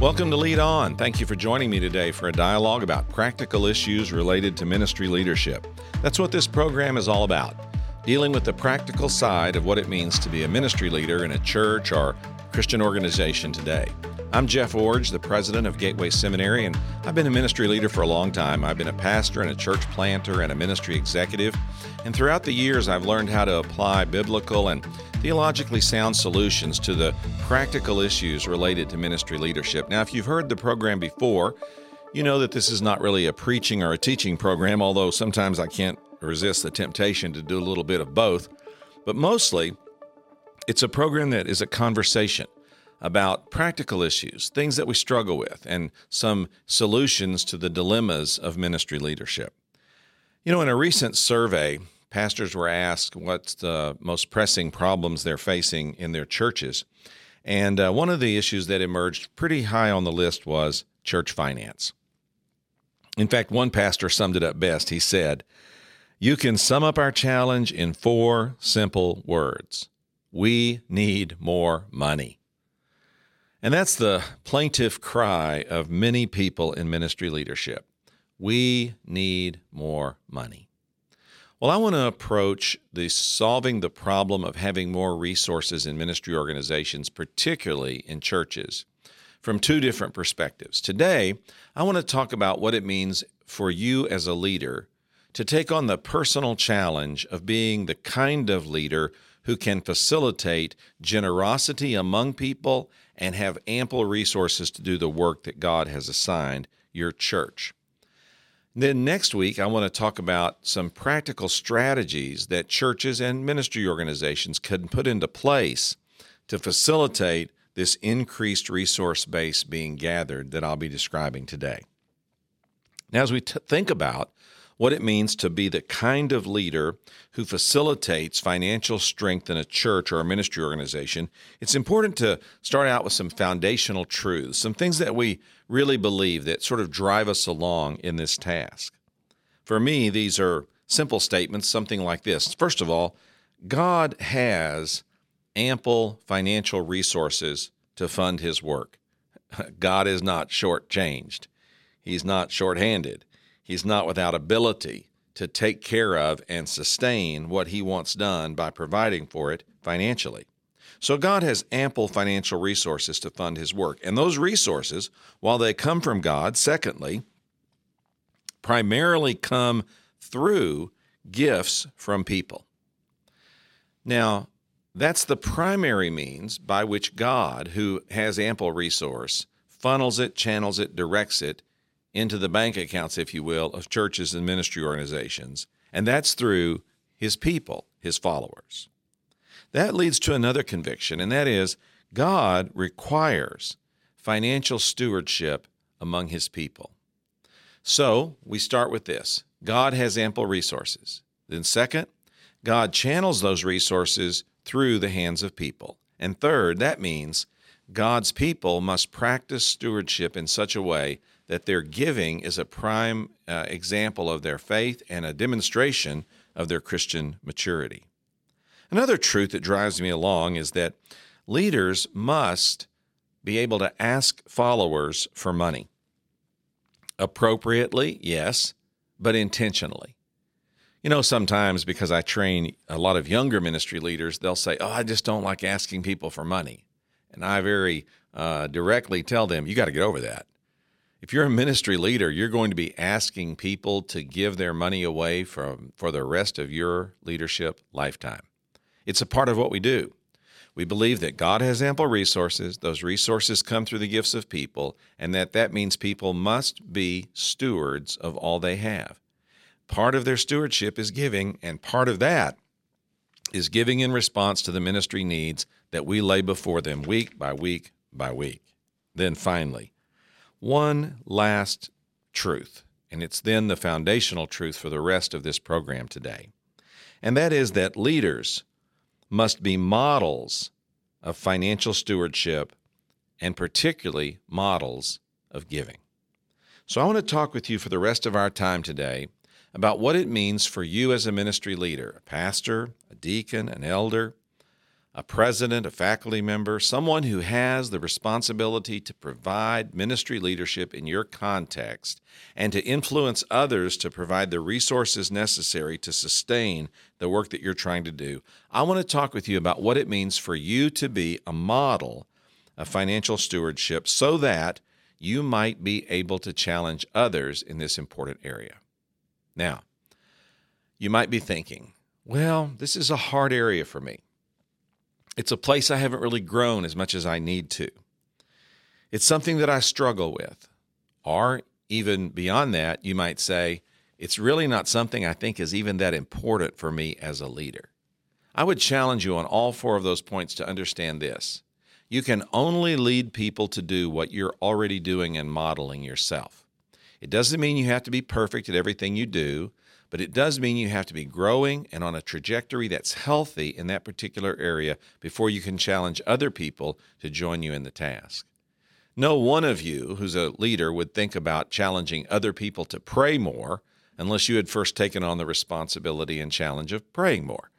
Welcome to Lead On. Thank you for joining me today for a dialogue about practical issues related to ministry leadership. That's what this program is all about dealing with the practical side of what it means to be a ministry leader in a church or Christian organization today. I'm Jeff Iorg, the president of Gateway Seminary, and I've been a ministry leader for a long time. I've been a pastor and a church planter and a ministry executive. And throughout the years, I've learned how to apply biblical and theologically sound solutions to the practical issues related to ministry leadership. Now, if you've heard the program before, you know that this is not really a preaching or a teaching program, although sometimes I can't resist the temptation to do a little bit of both. But mostly, it's a program that is a conversation about practical issues, things that we struggle with, and some solutions to the dilemmas of ministry leadership. You know, in a recent survey, pastors were asked what's the most pressing problems they're facing in their churches. And uh, one of the issues that emerged pretty high on the list was church finance. In fact, one pastor summed it up best. He said, You can sum up our challenge in four simple words We need more money. And that's the plaintive cry of many people in ministry leadership. We need more money. Well, I want to approach the solving the problem of having more resources in ministry organizations, particularly in churches, from two different perspectives. Today, I want to talk about what it means for you as a leader to take on the personal challenge of being the kind of leader who can facilitate generosity among people and have ample resources to do the work that God has assigned your church. Then next week, I want to talk about some practical strategies that churches and ministry organizations can put into place to facilitate this increased resource base being gathered that I'll be describing today. Now, as we t- think about what it means to be the kind of leader who facilitates financial strength in a church or a ministry organization, it's important to start out with some foundational truths, some things that we really believe that sort of drive us along in this task. For me, these are simple statements, something like this. First of all, God has ample financial resources to fund his work. God is not shortchanged. He's not shorthanded. He's not without ability to take care of and sustain what he wants done by providing for it financially. So God has ample financial resources to fund his work. And those resources, while they come from God, secondly, primarily come through gifts from people. Now, that's the primary means by which God, who has ample resource, funnels it, channels it, directs it into the bank accounts, if you will, of churches and ministry organizations. And that's through his people, his followers. That leads to another conviction, and that is God requires financial stewardship among his people. So we start with this God has ample resources. Then, second, God channels those resources through the hands of people. And third, that means God's people must practice stewardship in such a way that their giving is a prime uh, example of their faith and a demonstration of their Christian maturity. Another truth that drives me along is that leaders must be able to ask followers for money. Appropriately, yes, but intentionally. You know, sometimes because I train a lot of younger ministry leaders, they'll say, Oh, I just don't like asking people for money. And I very uh, directly tell them, You got to get over that if you're a ministry leader, you're going to be asking people to give their money away from, for the rest of your leadership lifetime. It's a part of what we do. We believe that God has ample resources. Those resources come through the gifts of people, and that that means people must be stewards of all they have. Part of their stewardship is giving, and part of that is giving in response to the ministry needs that we lay before them week by week by week. Then finally, one last truth, and it's then the foundational truth for the rest of this program today. And that is that leaders must be models of financial stewardship and particularly models of giving. So I want to talk with you for the rest of our time today about what it means for you as a ministry leader, a pastor, a deacon, an elder, a president, a faculty member, someone who has the responsibility to provide ministry leadership in your context and to influence others to provide the resources necessary to sustain the work that you're trying to do, I want to talk with you about what it means for you to be a model of financial stewardship so that you might be able to challenge others in this important area. Now, you might be thinking, well, this is a hard area for me. It's a place I haven't really grown as much as I need to. It's something that I struggle with. Or even beyond that, you might say, it's really not something I think is even that important for me as a leader. I would challenge you on all four of those points to understand this. You can only lead people to do what you're already doing and modeling yourself. It doesn't mean you have to be perfect at everything you do, but it does mean you have to be growing and on a trajectory that's healthy in that particular area before you can challenge other people to join you in the task. No one of you who's a leader would think about challenging other people to pray more unless you had first taken on the responsibility and challenge of praying more.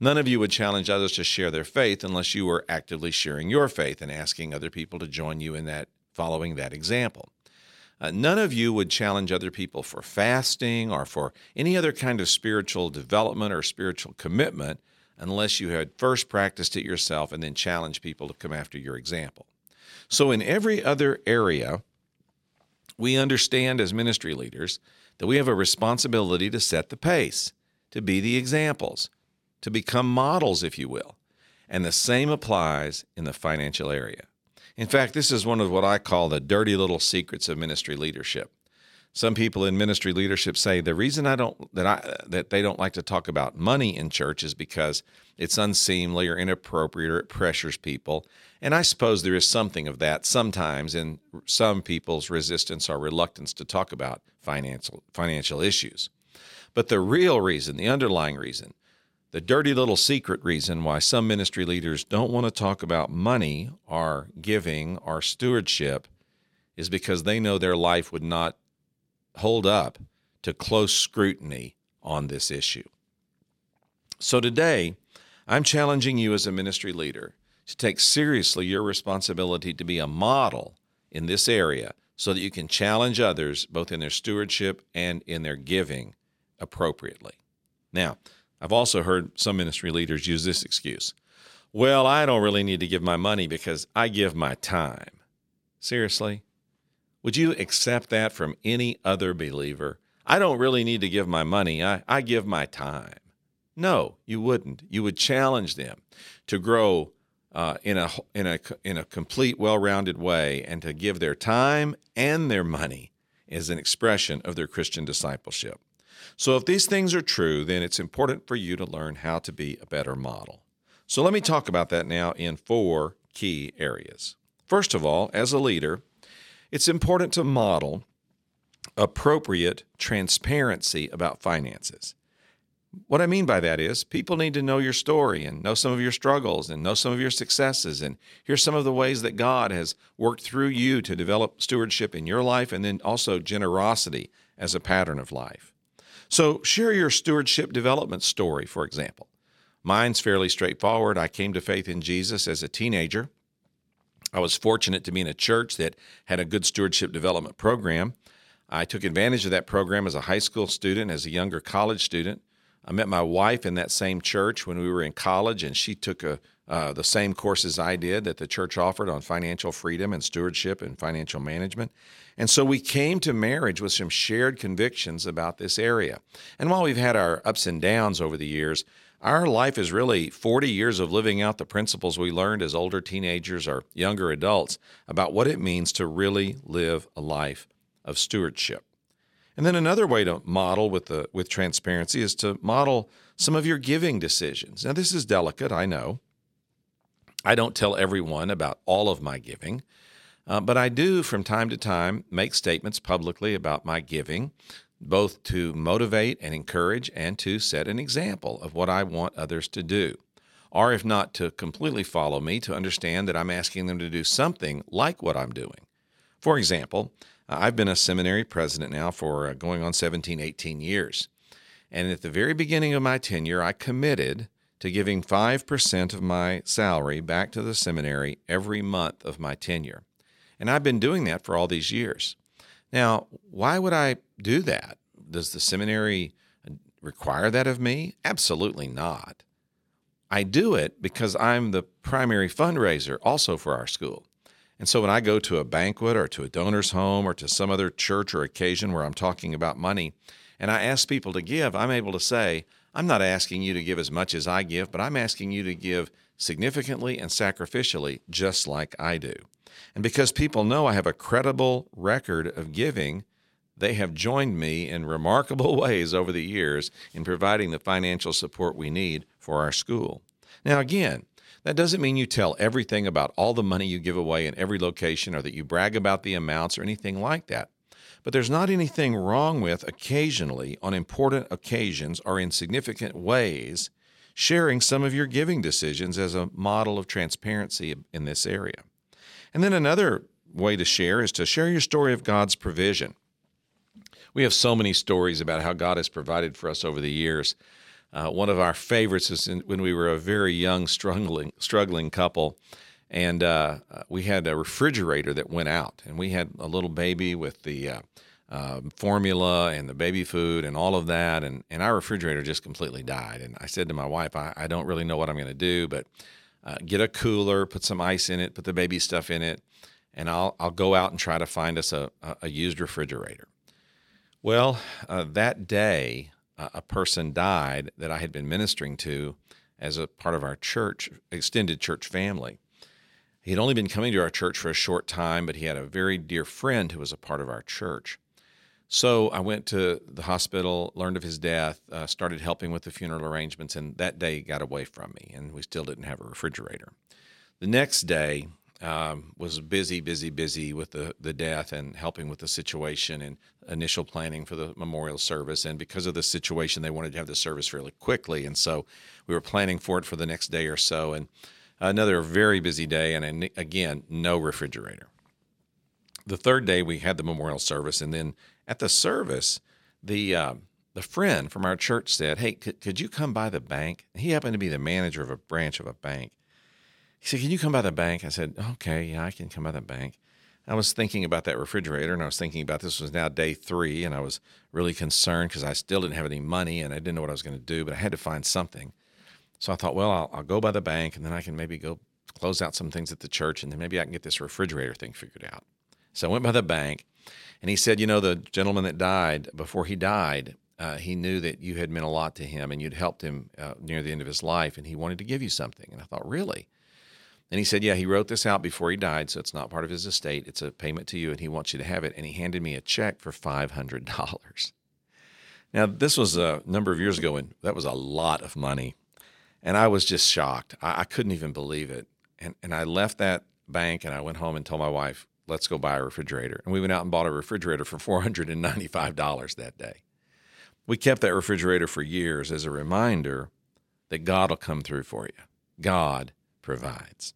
None of you would challenge others to share their faith unless you were actively sharing your faith and asking other people to join you in that following that example. Uh, none of you would challenge other people for fasting or for any other kind of spiritual development or spiritual commitment unless you had first practiced it yourself and then challenged people to come after your example. So, in every other area, we understand as ministry leaders that we have a responsibility to set the pace, to be the examples, to become models, if you will. And the same applies in the financial area. In fact, this is one of what I call the dirty little secrets of ministry leadership. Some people in ministry leadership say the reason I don't that I that they don't like to talk about money in church is because it's unseemly or inappropriate or it pressures people. And I suppose there is something of that sometimes in some people's resistance or reluctance to talk about financial financial issues. But the real reason, the underlying reason, the dirty little secret reason why some ministry leaders don't want to talk about money or giving or stewardship is because they know their life would not hold up to close scrutiny on this issue. So today, I'm challenging you as a ministry leader to take seriously your responsibility to be a model in this area so that you can challenge others both in their stewardship and in their giving appropriately. Now, I've also heard some ministry leaders use this excuse. Well, I don't really need to give my money because I give my time. Seriously? Would you accept that from any other believer? I don't really need to give my money, I, I give my time. No, you wouldn't. You would challenge them to grow uh, in a in a in a complete, well-rounded way, and to give their time and their money as an expression of their Christian discipleship. So, if these things are true, then it's important for you to learn how to be a better model. So, let me talk about that now in four key areas. First of all, as a leader, it's important to model appropriate transparency about finances. What I mean by that is people need to know your story and know some of your struggles and know some of your successes and hear some of the ways that God has worked through you to develop stewardship in your life and then also generosity as a pattern of life. So, share your stewardship development story, for example. Mine's fairly straightforward. I came to faith in Jesus as a teenager. I was fortunate to be in a church that had a good stewardship development program. I took advantage of that program as a high school student, as a younger college student. I met my wife in that same church when we were in college, and she took a, uh, the same courses I did that the church offered on financial freedom and stewardship and financial management. And so we came to marriage with some shared convictions about this area. And while we've had our ups and downs over the years, our life is really 40 years of living out the principles we learned as older teenagers or younger adults about what it means to really live a life of stewardship. And then another way to model with the with transparency is to model some of your giving decisions. Now this is delicate, I know. I don't tell everyone about all of my giving. Uh, but I do, from time to time, make statements publicly about my giving, both to motivate and encourage and to set an example of what I want others to do. Or, if not to completely follow me, to understand that I'm asking them to do something like what I'm doing. For example, I've been a seminary president now for uh, going on 17, 18 years. And at the very beginning of my tenure, I committed to giving 5% of my salary back to the seminary every month of my tenure. And I've been doing that for all these years. Now, why would I do that? Does the seminary require that of me? Absolutely not. I do it because I'm the primary fundraiser also for our school. And so when I go to a banquet or to a donor's home or to some other church or occasion where I'm talking about money and I ask people to give, I'm able to say, I'm not asking you to give as much as I give, but I'm asking you to give significantly and sacrificially, just like I do. And because people know I have a credible record of giving, they have joined me in remarkable ways over the years in providing the financial support we need for our school. Now, again, that doesn't mean you tell everything about all the money you give away in every location or that you brag about the amounts or anything like that. But there's not anything wrong with occasionally, on important occasions or in significant ways, sharing some of your giving decisions as a model of transparency in this area. And then another way to share is to share your story of God's provision. We have so many stories about how God has provided for us over the years. Uh, one of our favorites is in, when we were a very young, struggling, struggling couple, and uh, we had a refrigerator that went out, and we had a little baby with the uh, uh, formula and the baby food and all of that, and, and our refrigerator just completely died. And I said to my wife, I, I don't really know what I'm going to do, but uh, get a cooler, put some ice in it, put the baby stuff in it, and I'll I'll go out and try to find us a, a used refrigerator. Well, uh, that day, a person died that I had been ministering to as a part of our church, extended church family. He had only been coming to our church for a short time, but he had a very dear friend who was a part of our church. So I went to the hospital, learned of his death, uh, started helping with the funeral arrangements, and that day got away from me, and we still didn't have a refrigerator. The next day, um, was busy, busy, busy with the, the death and helping with the situation and initial planning for the memorial service. And because of the situation, they wanted to have the service really quickly. And so we were planning for it for the next day or so. And another very busy day. And again, no refrigerator. The third day, we had the memorial service. And then at the service, the, uh, the friend from our church said, Hey, could, could you come by the bank? He happened to be the manager of a branch of a bank. He said, Can you come by the bank? I said, Okay, yeah, I can come by the bank. I was thinking about that refrigerator and I was thinking about this was now day three and I was really concerned because I still didn't have any money and I didn't know what I was going to do, but I had to find something. So I thought, well, I'll, I'll, go by the bank and then I can maybe go close out some things at the church and then maybe I can get this refrigerator thing figured out. So I went by the bank and he said, you know, the gentleman that died, before he died, uh, he knew that you had meant a lot to him and you'd helped him uh, near the end of his life and he wanted to give you something. And I thought, really? And he said, Yeah, he wrote this out before he died, so it's not part of his estate. It's a payment to you, and he wants you to have it. And he handed me a check for $500. Now, this was a number of years ago, and that was a lot of money. And I was just shocked. I, I couldn't even believe it. And, and I left that bank and I went home and told my wife, Let's go buy a refrigerator. And we went out and bought a refrigerator for $495 that day. We kept that refrigerator for years as a reminder that God will come through for you. God provides.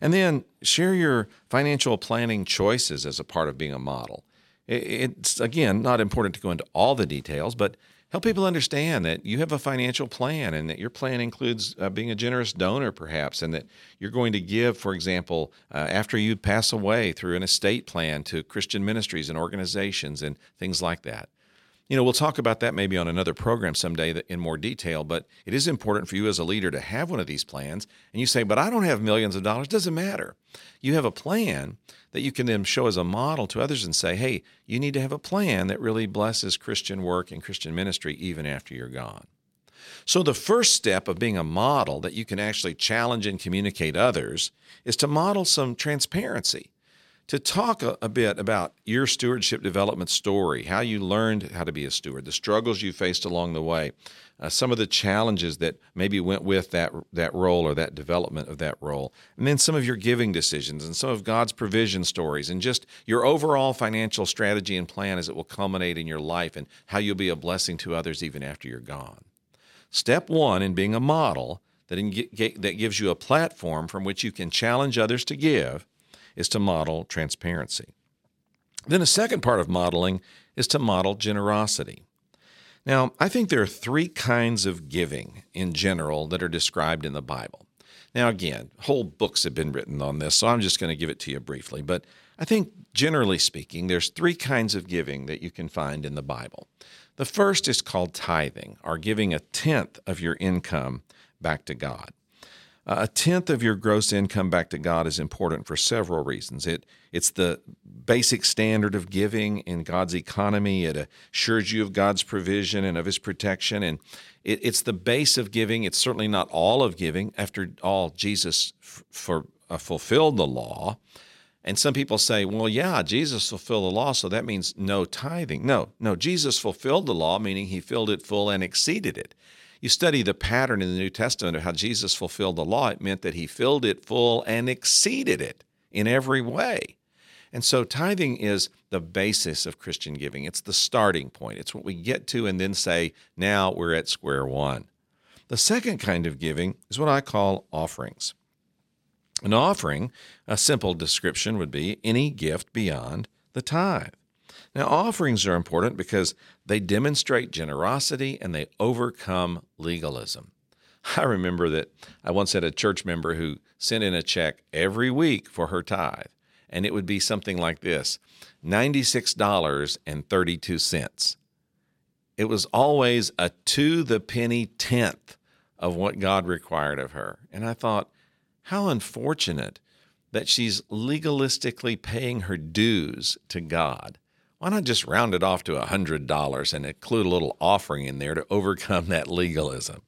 And then share your financial planning choices as a part of being a model. It's, again, not important to go into all the details, but help people understand that you have a financial plan and that your plan includes uh, being a generous donor, perhaps, and that you're going to give, for example, uh, after you pass away through an estate plan to Christian ministries and organizations and things like that you know, we'll talk about that maybe on another program someday in more detail, but it is important for you as a leader to have one of these plans. And you say, but I don't have millions of dollars. Doesn't matter. You have a plan that you can then show as a model to others and say, hey, you need to have a plan that really blesses Christian work and Christian ministry even after you're gone. So, the first step of being a model that you can actually challenge and communicate others is to model some transparency to talk a, a, bit about your stewardship development story, how you learned how to be a steward, the struggles you faced along the way, uh, some of the challenges that maybe went with that that role or that development of that role, and then some of your giving decisions and some of God's provision stories, and just your overall financial strategy and plan as it will culminate in your life and how you'll be a blessing to others even after you're gone. Step one in being a model that, that gives you a platform from which you can challenge others to give is to model transparency. Then, a second part of modeling is to model generosity. Now, I think there are three kinds of giving in general that are described in the Bible. Now, again, whole books have been written on this, so I'm just going to give it to you briefly. But I think generally speaking, there's three kinds of giving that you can find in the Bible. The first is called tithing, or giving a tenth of your income back to God. A tenth of your gross income back to God is important for several reasons. It it's the basic standard of giving in God's economy. It assures you of God's provision and of His protection, and it, it's the base of giving. It's certainly not all of giving. After all, Jesus f- for uh, fulfilled the law. And some people say, well, yeah, Jesus fulfilled the law, so that means no tithing. No, no, Jesus fulfilled the law, meaning he filled it full and exceeded it you study the pattern in the New Testament of how Jesus fulfilled the law, it meant that he filled it full and exceeded it in every way. And so tithing is the basis of Christian giving. It's the starting point. It's what we get to and then say, now we're at square one. The second kind of giving is what I call offerings. An offering, a simple description would be any gift beyond the tithe. Now, offerings are important because they demonstrate generosity and they overcome legalism. I remember that I once had a church member who sent in a check every week for her tithe, and it would be something like this $96.32. It was always a to the penny tenth of what God required of her. And I thought, how unfortunate that she's legalistically paying her dues to God why not just round it off to $100 and include a little offering in there to overcome that legalism?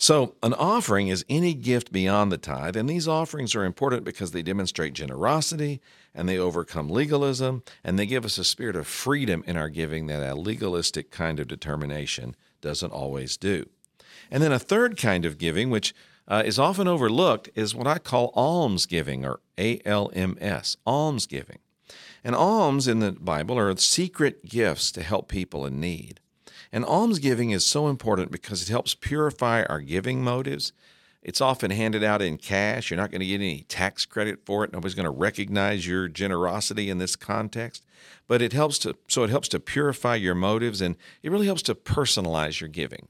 So, an offering is any gift beyond the tithe, and these offerings are important because they demonstrate generosity and they overcome legalism and they give us a spirit of freedom in our giving that a legalistic kind of determination doesn't always do. And then a third kind of giving, which uh, is often overlooked, is what I call almsgiving or ALMS, almsgiving. And alms in the Bible are secret gifts to help people in need. And almsgiving is so important because it helps purify our giving motives. It's often handed out in cash. You're not going to get any tax credit for it. Nobody's going to recognize your generosity in this context. But it helps to so it helps to purify your motives and it really helps to personalize your giving.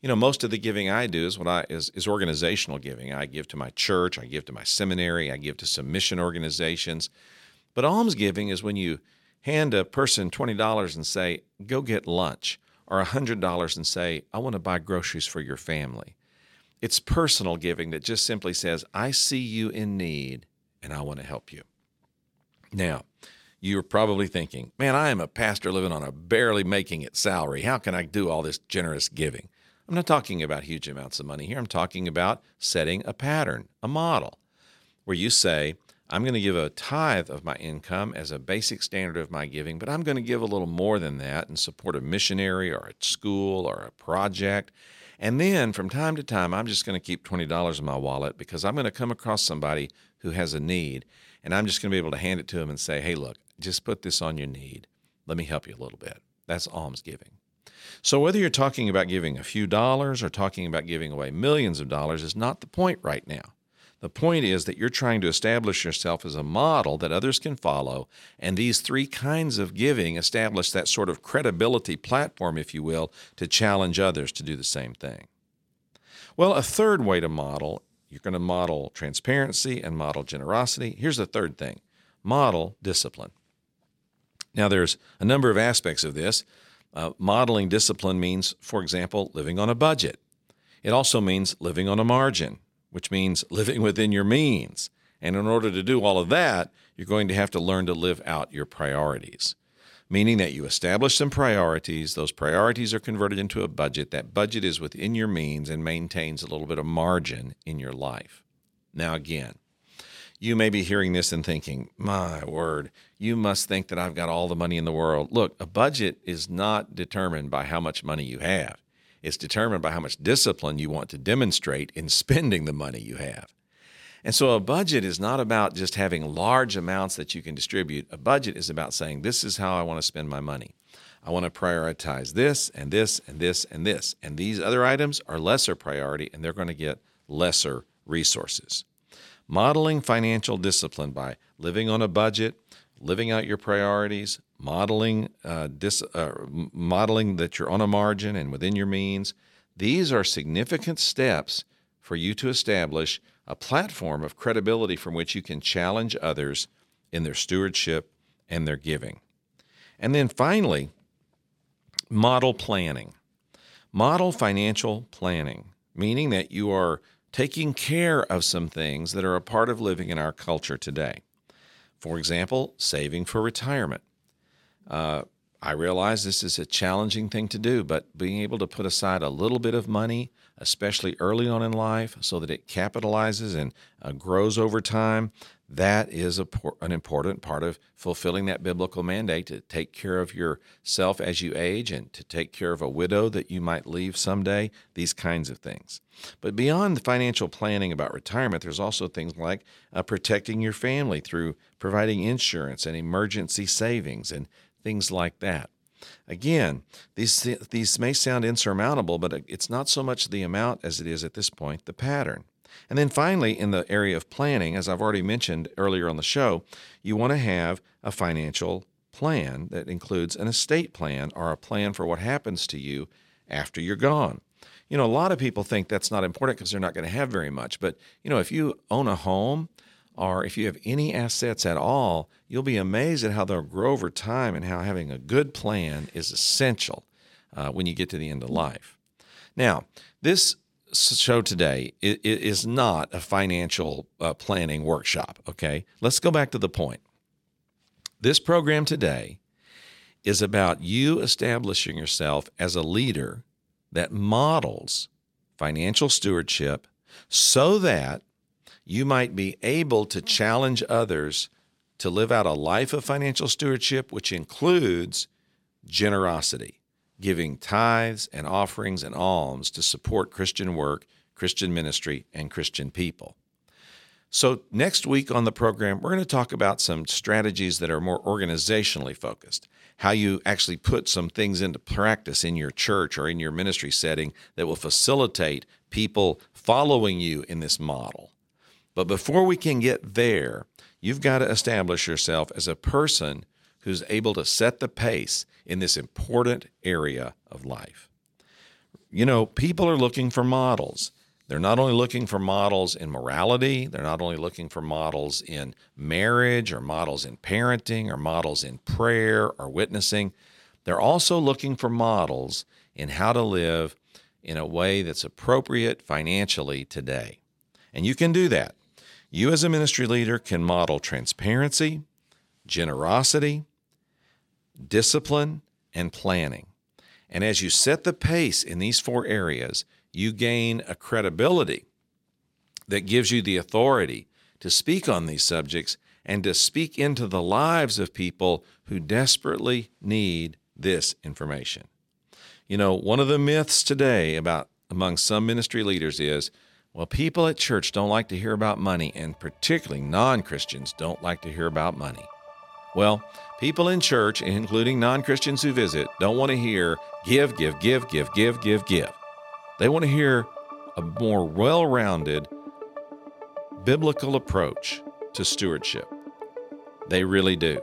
You know, most of the giving I do is what I is, is organizational giving. I give to my church, I give to my seminary, I give to some mission organizations. But almsgiving is when you hand a person $20 and say, go get lunch, or $100 and say, I want to buy groceries for your family. It's personal giving that just simply says, I see you in need and I want to help you. Now, you're probably thinking, man, I am a pastor living on a barely making it salary. How can I do all this generous giving? I'm not talking about huge amounts of money here. I'm talking about setting a pattern, a model, where you say, I'm going to give a tithe of my income as a basic standard of my giving, but I'm going to give a little more than that and support a missionary or a school or a project. And then from time to time, I'm just going to keep $20 in my wallet because I'm going to come across somebody who has a need. And I'm just going to be able to hand it to them and say, hey, look, just put this on your need. Let me help you a little bit. That's almsgiving. So whether you're talking about giving a few dollars or talking about giving away millions of dollars is not the point right now. The point is that you're trying to establish yourself as a model that others can follow, and these three kinds of giving establish that sort of credibility platform, if you will, to challenge others to do the same thing. Well, a third way to model, you're going to model transparency and model generosity. Here's the third thing model discipline. Now, there's a number of aspects of this. Uh, modeling discipline means, for example, living on a budget. It also means living on a margin which means living within your means. And in order to do all of that, you're going to have to learn to live out your priorities, meaning that you establish some priorities. Those priorities are converted into a budget. That budget is within your means and maintains a little bit of margin in your life. Now, again, you may be hearing this and thinking, my word, you must think that I've got all the money in the world. Look, a budget is not determined by how much money you have. It's determined by how much discipline you want to demonstrate in spending the money you have. And so a budget is not about just having large amounts that you can distribute. A budget is about saying, this is how I want to spend my money. I want to prioritize this and this and this and this. And these other items are lesser priority and they're going to get lesser resources. Modeling financial discipline by living on a budget, living out your priorities, modeling, uh, dis, uh, modeling that you're on a margin and within your means. These are significant steps for you to establish a platform of credibility from which you can challenge others in their stewardship and their giving. And then finally, model planning. Model financial planning, meaning that you are taking care of some things that are a part of living in our culture today. For example, saving for retirement. Uh, I realize this is a challenging thing to do, but being able to put aside a little bit of money, especially early on in life, so that it capitalizes and uh, grows over time, that is a, an important part of fulfilling that biblical mandate to take care of yourself as you age and to take care of a widow that you might leave someday, these kinds of things. But beyond the financial planning about retirement, there's also things like uh, protecting your family through providing insurance and emergency savings and things like that. Again, these, these may sound insurmountable, but it's not so much the amount as it is at this point the pattern. And then finally, in the area of planning, as I've already mentioned earlier on the show, you want to have a financial plan that includes an estate plan or a plan for what happens to you after you're gone. You know, a lot of people think that's not important because they're not going to have very much. But, you know, if you own a home or if you have any assets at all, you'll be amazed at how they'll grow over time and how having a good plan is essential uh, when you get to the end of life. Now, this show today is not a financial uh, planning workshop, okay? Let's go back to the point. This program today is about you establishing yourself as a leader that models financial stewardship so that you might be able to challenge others to live out a life of financial stewardship, which includes generosity giving tithes and offerings and alms to support Christian work, Christian ministry, and Christian people. So, next week on the program, we're going to talk about some strategies that are more organizationally focused. How you actually put some things into practice in your church or in your ministry setting that will facilitate people following you in this model. But before we can get there, you've got to establish yourself as a person who's able to set the pace in this important area of life. You know, people are looking for models. They're not only looking for models in morality, they're not only looking for models in marriage or models in parenting or models in prayer or witnessing. They're also looking for models in how to live in a way that's appropriate financially today. And you can do that. You, as a ministry leader, can model transparency, generosity, discipline, and planning. And as you set the pace in these four areas, you gain a credibility that gives you the authority to speak on these subjects and to speak into the lives of people who desperately need this information. You know, one of the myths today about among some ministry leaders is well, people at church don't like to hear about money, and particularly non Christians don't like to hear about money. Well, people in church, including non Christians who visit, don't want to hear give, give, give, give, give, give, give. They want to hear a more well rounded biblical approach to stewardship. They really do.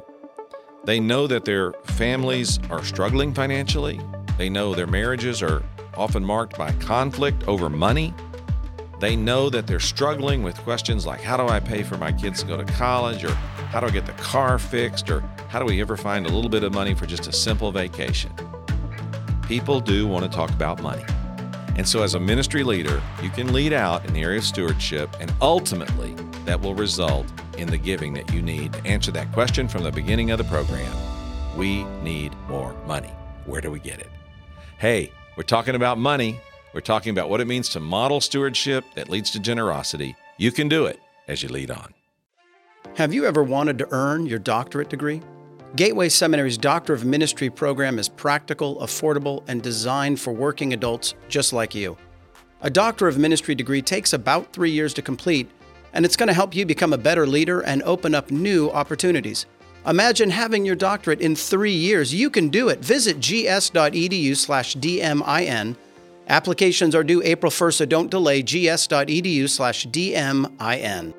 They know that their families are struggling financially. They know their marriages are often marked by conflict over money. They know that they're struggling with questions like how do I pay for my kids to go to college or how do I get the car fixed or how do we ever find a little bit of money for just a simple vacation? People do want to talk about money. And so, as a ministry leader, you can lead out in the area of stewardship, and ultimately, that will result in the giving that you need to answer that question from the beginning of the program. We need more money. Where do we get it? Hey, we're talking about money. We're talking about what it means to model stewardship that leads to generosity. You can do it as you lead on. Have you ever wanted to earn your doctorate degree? Gateway Seminary's Doctor of Ministry program is practical, affordable, and designed for working adults just like you. A Doctor of Ministry degree takes about three years to complete, and it's going to help you become a better leader and open up new opportunities. Imagine having your doctorate in three years. You can do it. Visit gs.edu slash DMIN. Applications are due April 1st, so don't delay gs.edu slash DMIN.